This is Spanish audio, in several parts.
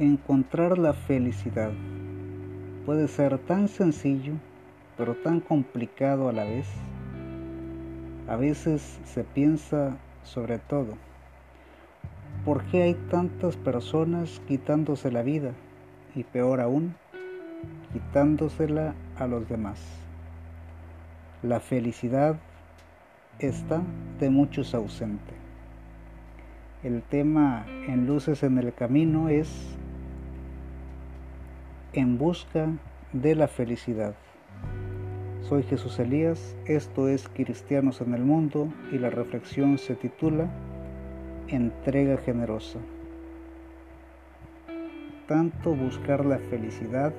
Encontrar la felicidad puede ser tan sencillo, pero tan complicado a la vez. A veces se piensa sobre todo, ¿por qué hay tantas personas quitándose la vida? Y peor aún, quitándosela a los demás. La felicidad está de muchos ausente. El tema en Luces en el Camino es en busca de la felicidad. Soy Jesús Elías, esto es Cristianos en el Mundo y la reflexión se titula Entrega generosa. Tanto buscar la felicidad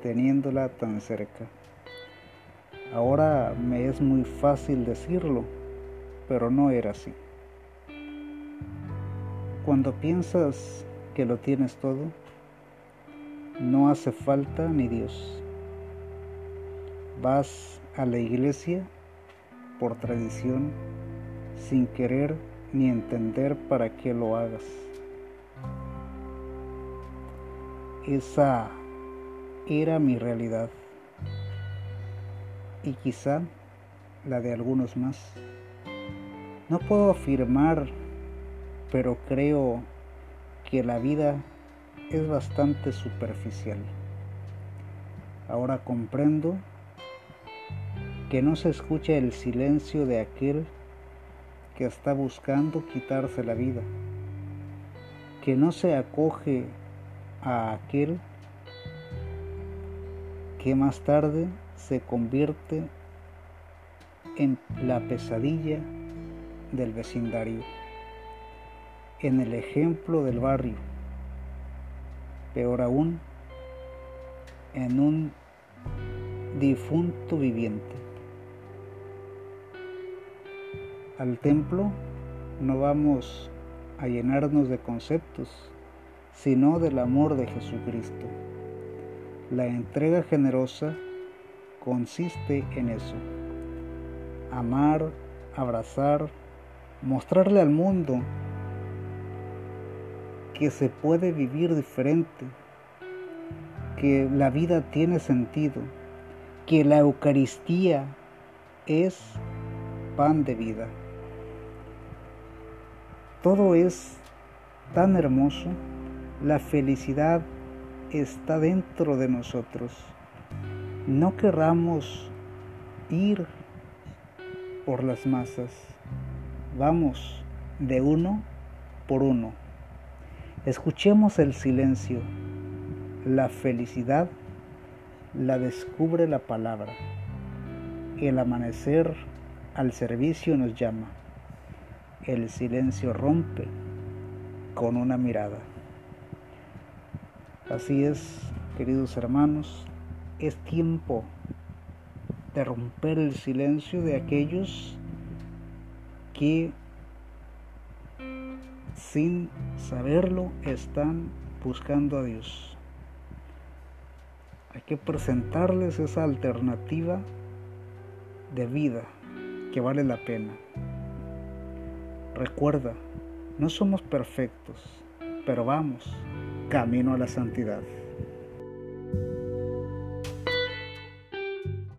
teniéndola tan cerca. Ahora me es muy fácil decirlo, pero no era así. Cuando piensas que lo tienes todo, no hace falta ni Dios. Vas a la iglesia por tradición, sin querer ni entender para qué lo hagas. Esa era mi realidad y quizá la de algunos más. No puedo afirmar, pero creo que la vida es bastante superficial. Ahora comprendo que no se escucha el silencio de aquel que está buscando quitarse la vida, que no se acoge a aquel que más tarde se convierte en la pesadilla del vecindario, en el ejemplo del barrio peor aún, en un difunto viviente. Al templo no vamos a llenarnos de conceptos, sino del amor de Jesucristo. La entrega generosa consiste en eso, amar, abrazar, mostrarle al mundo que se puede vivir diferente, que la vida tiene sentido, que la Eucaristía es pan de vida. Todo es tan hermoso, la felicidad está dentro de nosotros. No querramos ir por las masas, vamos de uno por uno. Escuchemos el silencio. La felicidad la descubre la palabra. El amanecer al servicio nos llama. El silencio rompe con una mirada. Así es, queridos hermanos, es tiempo de romper el silencio de aquellos que sin saberlo están buscando a Dios. Hay que presentarles esa alternativa de vida que vale la pena. Recuerda, no somos perfectos, pero vamos camino a la santidad.